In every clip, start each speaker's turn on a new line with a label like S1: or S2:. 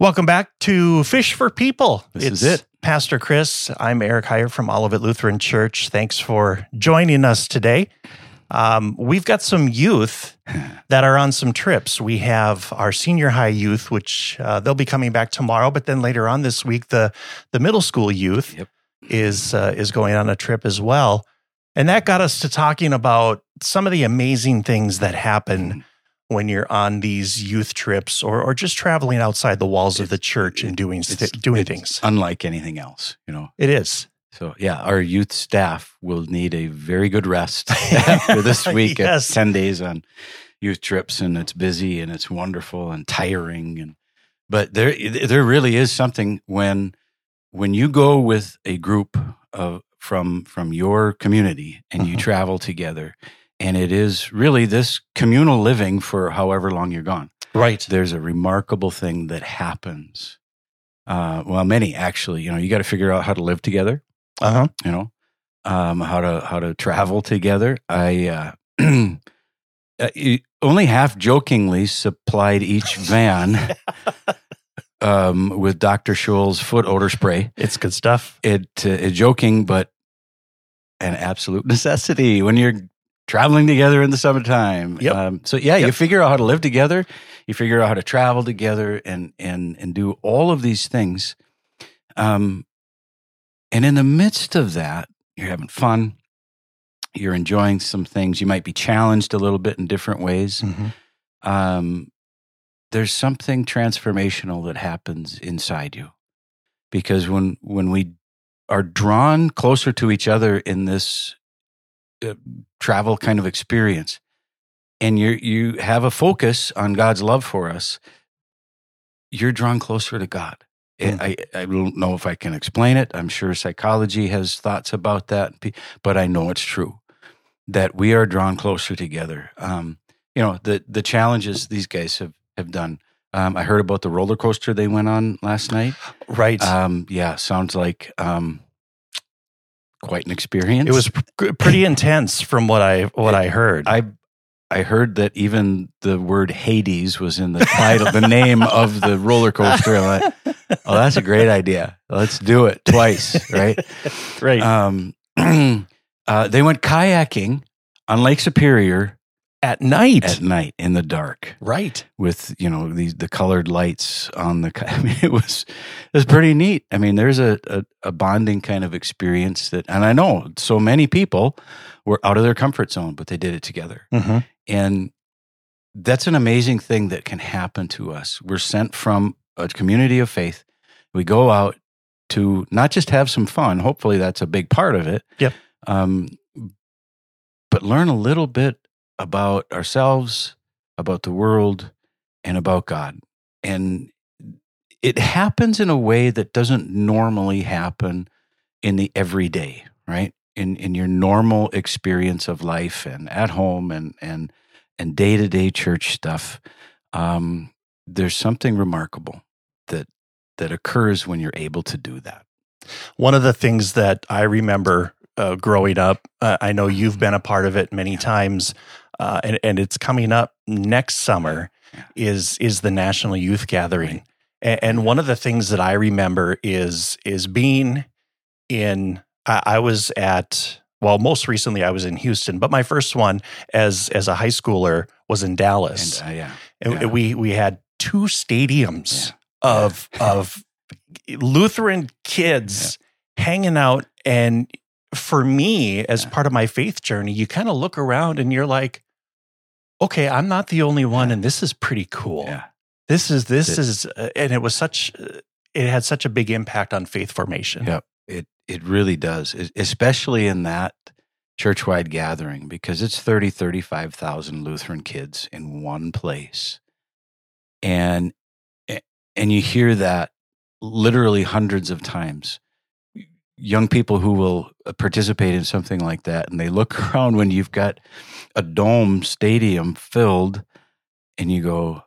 S1: Welcome back to Fish for People.
S2: This
S1: it's
S2: is it.
S1: Pastor Chris. I'm Eric Heyer from Olivet Lutheran Church. Thanks for joining us today. Um, we've got some youth that are on some trips. We have our senior high youth, which uh, they'll be coming back tomorrow, but then later on this week, the the middle school youth
S2: Yep.
S1: is uh, is going on a trip as well, and that got us to talking about some of the amazing things that happen when you're on these youth trips or or just traveling outside the walls of the church and doing
S2: It's-
S1: doing things.
S2: unlike anything else, you know.
S1: It is.
S2: So yeah, our youth staff will need a very good rest after this week
S1: Yes.
S2: at ten days on youth trips, and it's busy and it's wonderful and tiring, and but there there really is something when when you go with a group of from from your community and you
S1: Mhm.
S2: travel together, and it is really this communal living for however long you're gone.
S1: Right.
S2: there's a remarkable thing that happens. Uh, well, many actually. You know, you got to figure out how to live together.
S1: Uh huh.
S2: You know, um, how to how to travel together. I uh, uh, only half jokingly supplied each van um, with Dr. Scholl's foot odor spray.
S1: It's good stuff.
S2: It, uh, it joking, but an absolute necessity when you're traveling together in the summertime.
S1: Yep.
S2: Um, so yeah, you figure out how to live together. You figure out how to travel together and and and do all of these things. Um, and in the midst of that, you're having fun. You're enjoying some things. You might be challenged a little bit in different ways.
S1: Mhm.
S2: Um, there's something transformational that happens inside you because when when we are drawn closer to each other in this uh, travel kind of experience and you you have a focus on God's love for us you're drawn closer to God
S1: Mm.
S2: I, I don't know if I can explain it. I'm sure psychology has thoughts about that, but I know it's true that we are drawn closer together. Um, you know, the the challenges these guys have have done. Um, I heard about the roller coaster they went on last night.
S1: Right.
S2: Um, yeah, sounds like um, quite an experience.
S1: it was pr- pretty intense from what I what I heard.
S2: I I heard that even the word Hades was in the title, the name of the roller coaster. I'm like, oh, that's a great idea. Let's do it twice, right?
S1: right.
S2: Um, uh, they went kayaking on Lake Superior
S1: at night.
S2: at night in the dark
S1: right.
S2: with you know these the colored lights on the. I mean, it was it was pretty neat. I mean, there's a, a a bonding kind of experience that, and I know so many people were out of their comfort zone, but they did it together,
S1: hmm
S2: and that's an amazing thing that can happen to us. We're sent from a community of faith. We go out to not just have some fun. Hopefully, that's a big part of it.
S1: Yep.
S2: Um, but learn a little bit about ourselves, about the world, and about God. And it happens in a way that doesn't normally happen in the everyday, right? In in your normal experience of life and at home and and and day to day church stuff. Um, there's something remarkable that that occurs when you're able to do that.
S1: One of the things that I remember uh, growing up, uh, I know you've been a part of it many times, uh, and, and it's coming up next summer. Is is the National Youth Gathering, A- and, one of the things that I remember is is being in. I, I was at well, most recently I was in Houston, but my first one as as a high schooler was in Dallas,
S2: And uh, yeah,
S1: and
S2: yeah.
S1: we we had two stadiums
S2: Yeah.
S1: of of Lutheran kids hanging out and for me as
S2: Yeah.
S1: part of my faith journey you kind of look around and you're like okay I'm not the only one
S2: Yeah.
S1: and this is pretty cool
S2: yeah,
S1: this is this
S2: It-
S1: is uh, and it was such uh, it had such a big impact on faith formation
S2: Yeah. it it really does, es- especially in that churchwide gathering because it's 30 35,000 Lutheran kids in one place. And and you hear that literally hundreds of times. Young people who will uh, participate in something like that and they look around when you've got a dome stadium filled and you go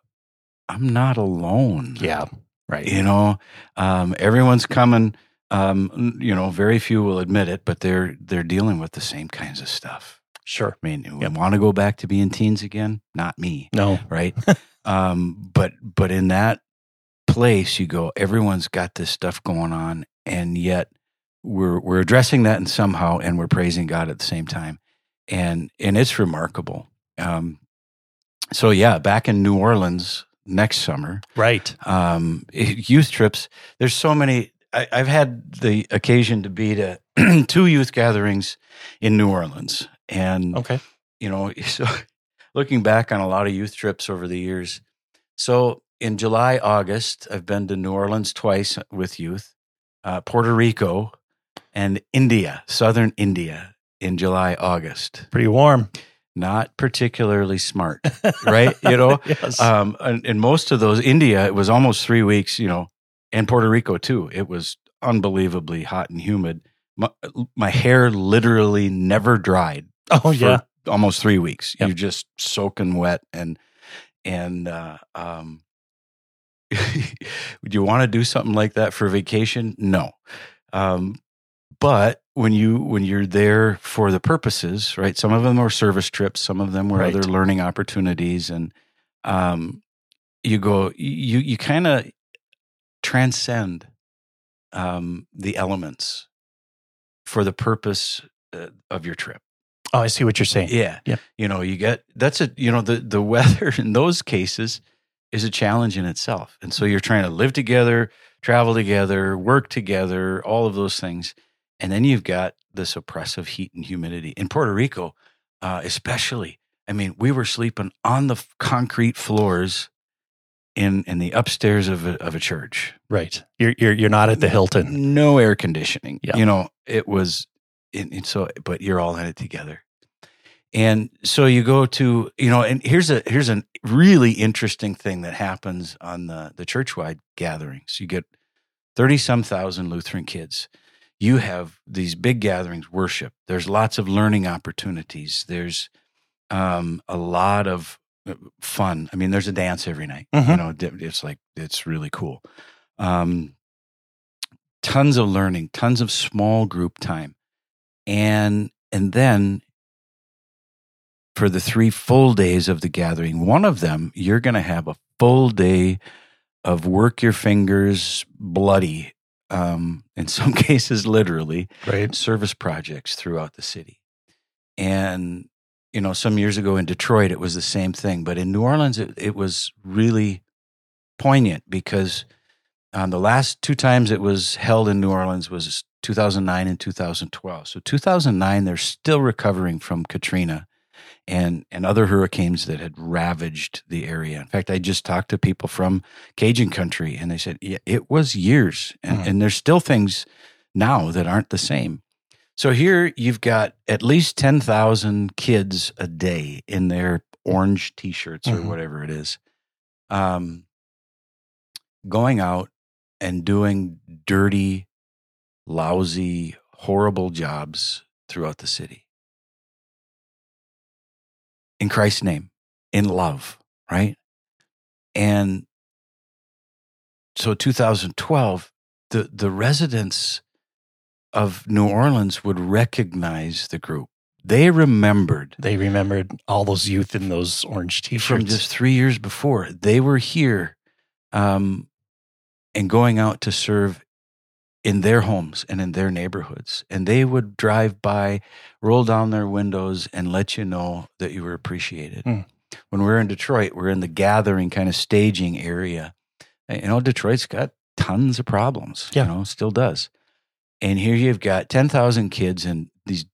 S2: I'm not alone.
S1: Yeah right.
S2: You know um, everyone's coming um, you know very few will admit it but they're they're dealing with the same kinds of stuff.
S1: Sure.
S2: I mean
S1: Yep.
S2: want to go back to being teens again? Not me
S1: no.
S2: right? Um, but but in that place, you go, everyone's got this stuff going on, and yet we're we're addressing that and somehow, and we're praising God at the same time, and and it's remarkable. Um, so yeah, back in New Orleans next summer,
S1: Right.
S2: um, youth trips. There's so many. I, I've had the occasion to be to two youth gatherings in New Orleans, and
S1: Okay.
S2: you know, so looking back on a lot of youth trips over the years. So in July, August, I've been to New Orleans twice with youth, uh, Puerto Rico, and India, southern India in July, August.
S1: Pretty warm.
S2: Not particularly smart, right? You know,
S1: yes.
S2: um, and, and most of those, India, it was almost three weeks, you know, and Puerto Rico too. It was unbelievably hot and humid. My, my hair literally never dried
S1: oh
S2: for
S1: yeah.
S2: almost three weeks.
S1: Yep.
S2: You're just soaking wet and and uh, um, would you want to do something like that for vacation? No, um, but when you when you're there for the purposes, right? Some of them were service trips, some of them were
S1: Right.
S2: other learning opportunities, and um, you go you you kind of transcend um, the elements for the purpose uh, of your trip.
S1: Oh, I see what you're saying.
S2: Yeah.
S1: Yeah.
S2: You know, you get that's a you know the the weather in those cases is a challenge in itself. And so you're trying to live together, travel together, work together, all of those things. And then you've got this oppressive heat and humidity. In Puerto Rico, uh, especially, I mean, we were sleeping on the concrete floors in in the upstairs of a, of a church.
S1: Right. You're you're you're not at the Hilton.
S2: No air conditioning.
S1: Yeah.
S2: You know, it was, and, and so, but you're all in it together. And so you go to, you know, and here's a here's a really interesting thing that happens on the the churchwide gatherings. You get thirty some thousand Lutheran kids. You have these big gatherings, worship. There's lots of learning opportunities. There's um, a lot of uh, fun. I mean, there's a dance every night. You
S1: Mhm.
S2: know, it's like it's really cool. Um, tons of learning, tons of small group time, and and then for the three full days of the gathering, one of them you're going to have a full day of work your fingers bloody, um, in some cases literally,
S1: Right.
S2: service projects throughout the city. And, you know, some years ago in Detroit, it was the same thing. But in New Orleans, it, it was really poignant because um, the last two times it was held in New Orleans was 2009 and 2012. So 2009, they're still recovering from Katrina and, and other hurricanes that had ravaged the area. In fact, I just talked to people from Cajun country and they said, yeah, it was years. And,
S1: Mhm.
S2: and there's still things now that aren't the same. So here you've got at least 10,000 kids a day in their orange t shirts or whatever it is, um, going out and doing dirty, lousy, horrible jobs throughout the city. In Christ's name, in love, right? And so 2012, the, the residents of New Orleans would recognize the group. They remembered
S1: They remembered all those youth in those orange t-shirts.
S2: from just three years before. They were here um, and going out to serve in their homes and in their neighborhoods. And they would drive by, roll down their windows, and let you know that you were appreciated.
S1: Hmm.
S2: When we're in Detroit, we're in the gathering kind of staging area. You know, Detroit's got tons of problems.
S1: Yeah.
S2: You know, still does. And here you've got 10,000 kids in these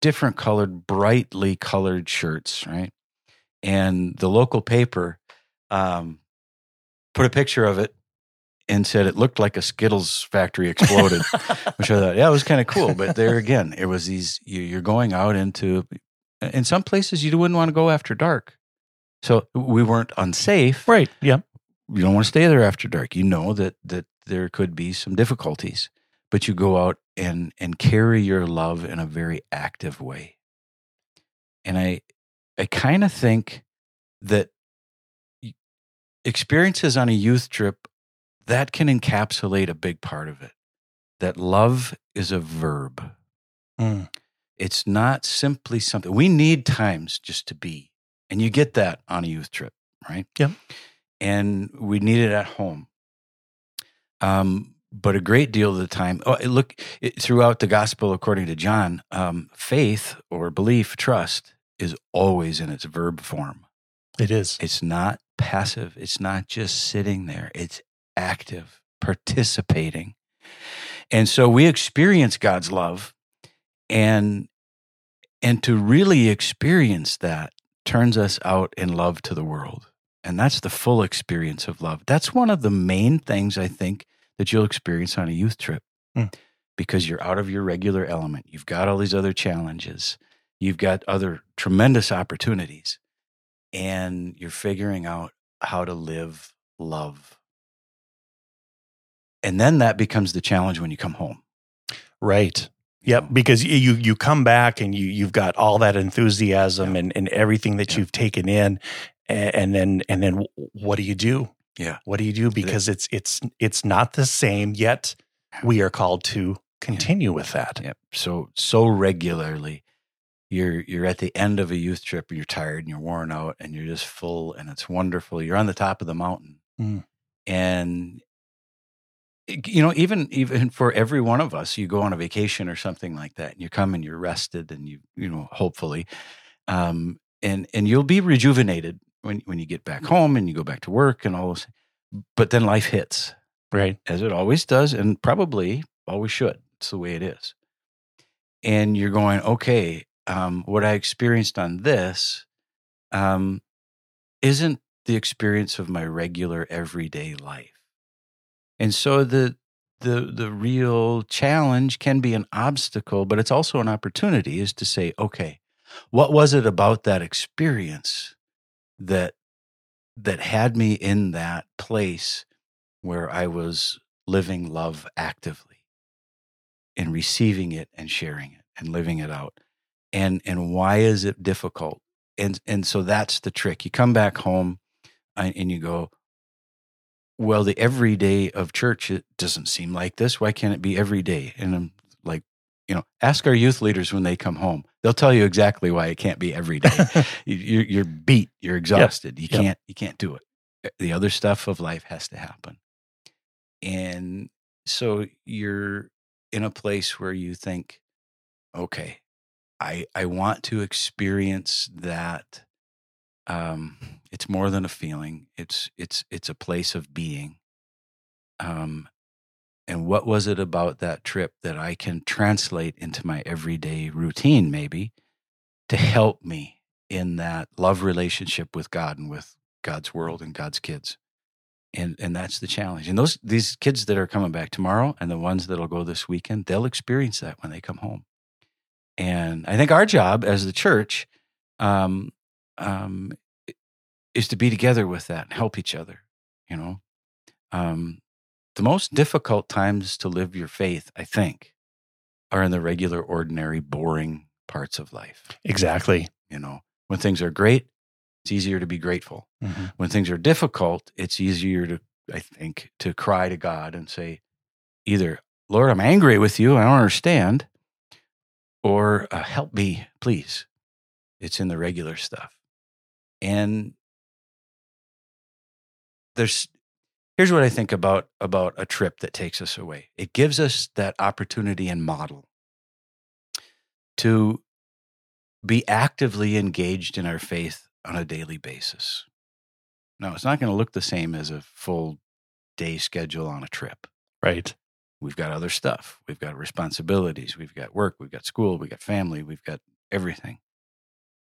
S2: different colored, brightly colored shirts, right? And the local paper um, put a picture of it and said it looked like a Skittles factory exploded, which I thought, yeah, it was kind of cool. But there again, it was these, you- you're going out into, in some places you wouldn't want to go after dark. So we weren't unsafe
S1: right. Yeah.
S2: you don't want to stay there after dark. You know that that there could be some difficulties, but you go out and and carry your love in a very active way. And I I kind of think that experiences on a youth trip that can encapsulate a big part of it. That love is a verb.
S1: Mm.
S2: It's not simply something we need times just to be. And you get that on a youth trip, right?
S1: Yep.
S2: And we need it at home. Um, but a great deal of the time, oh, look, it, throughout the gospel according to John, um, faith or belief, trust is always in its verb form.
S1: It is.
S2: It's not passive, it's not just sitting there, it's active, participating. And so we experience God's love and and to really experience that turns us out in love to the world. And that's the full experience of love. That's one of the main things I think that you'll experience on a youth trip mm. because you're out of your regular element. You've got all these other challenges, you've got other tremendous opportunities, and you're figuring out how to live love. And then that becomes the challenge when you come home.
S1: Right. Yep, because you you come back and you you've got all that enthusiasm and, and everything that you've taken in, and, and, then and then what do you do?
S2: Yeah,
S1: what do you do? Because it's it's it's not the same yet. We are called to continue with that.
S2: Yep. So so regularly, you're you're at the end of a youth trip and you're tired and you're worn out and you're just full and it's wonderful. You're on the top of the mountain, mm. and you know even even for every one of us you go on a vacation or something like that and you come and you're rested and you you know hopefully um and and you'll be rejuvenated when when you get back home and you go back to work and all those but then life hits.
S1: Right.
S2: As it always does and probably always should. It's the way it is. And you're going okay um what i experienced on this um isn't the experience of my regular everyday life and so the the the real challenge can be an obstacle, but it's also an opportunity is to say, okay, what was it about that experience that that had me in that place where I was living love actively and receiving it and sharing it and living it out. And and why is it difficult? And and so that's the trick. You come back home uh, and you go, well, the everyday of church, it doesn't seem like this. Why can't it be every day? And I'm like, you know, ask our youth leaders when they come home. They'll tell you exactly why it can't be every day. you're, you're, beat. You're exhausted. Yep. You can't. You can't do it. Eh, the other stuff of life has to happen, and so you're in a place where you think, okay, I I want to experience that um, it's more than a feeling. It's it's it's a place of being. Um, and what was it about that trip that I can translate into my everyday routine, maybe, to help me in that love relationship with God and with God's world and God's kids? And and that's the challenge. And those these kids that are coming back tomorrow and the ones that'll go this weekend, they'll experience that when they come home. And I think our job as the church um, um, is to be together with that and help each other. You know, um, the most difficult times to live your faith, I think, are in the regular, ordinary, boring parts of life.
S1: Exactly.
S2: You know, when things are great, it's easier to be grateful. Mm-hmm. When things are difficult, it's easier to, I think, to cry to God and say, either, Lord, I'm angry with you, I don't understand, or uh, help me, please. It's in the regular stuff. And there's here's what I think about about a trip that takes us away. It gives us that opportunity and model to be actively engaged in our faith on a daily basis. Now, it's not going to look the same as a full day schedule on a trip.
S1: Right.
S2: We've got other stuff. We've got responsibilities. We've got work. We've got school. We've got family. We've got everything.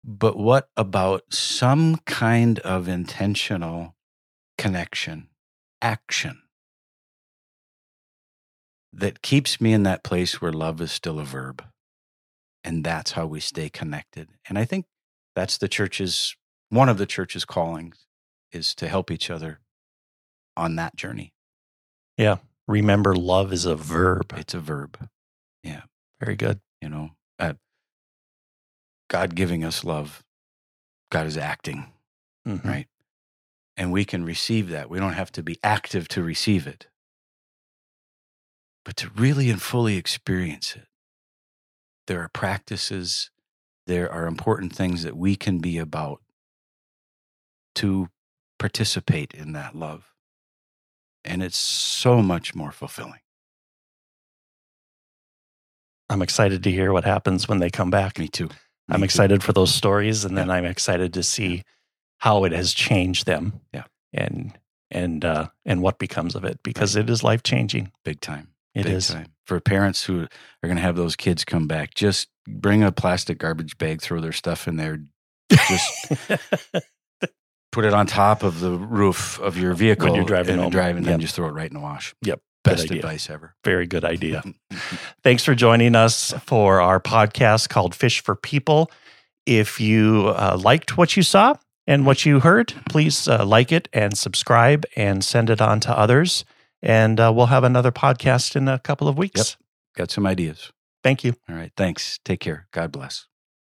S2: But what about some kind of intentional connection, action that keeps me in that place where love is still a verb? And that's how we stay connected. And I think that's the church's, one of the church's callings is to help each other on that journey.
S1: Yeah. Remember, love is a verb.
S2: It's a verb. Yeah.
S1: Very good.
S2: You know, God giving us love, God is acting, mm-hmm. right? And we can receive that. We don't have to be active to receive it, but to really and fully experience it. There are practices, there are important things that we can be about to participate in that love. and it's so much more fulfilling.
S1: I'm excited to hear what happens when they come back.
S2: Me too.
S1: I'm excited for those stories, and then I'm excited to see how it has changed them.
S2: Yeah.
S1: and and uh, and what becomes of it because it is life changing.
S2: Big time.
S1: It
S2: Big
S1: is.
S2: time. For parents who are going to have those kids come back, just bring a plastic garbage bag, throw their stuff in there, just put it on top of the roof of your vehicle
S1: you're driving
S2: and
S1: home.
S2: drive, and then just throw it right in the wash.
S1: Yep.
S2: Best
S1: idea.
S2: advice ever.
S1: Very good idea. Thanks for joining us for our podcast called Fish for People. If you uh, liked what you saw and what you heard, please uh, like it and subscribe and send it on to others. And uh, we'll have another podcast in a couple of weeks.
S2: Got some ideas.
S1: Thank you.
S2: All right. Thanks. Take care. God bless.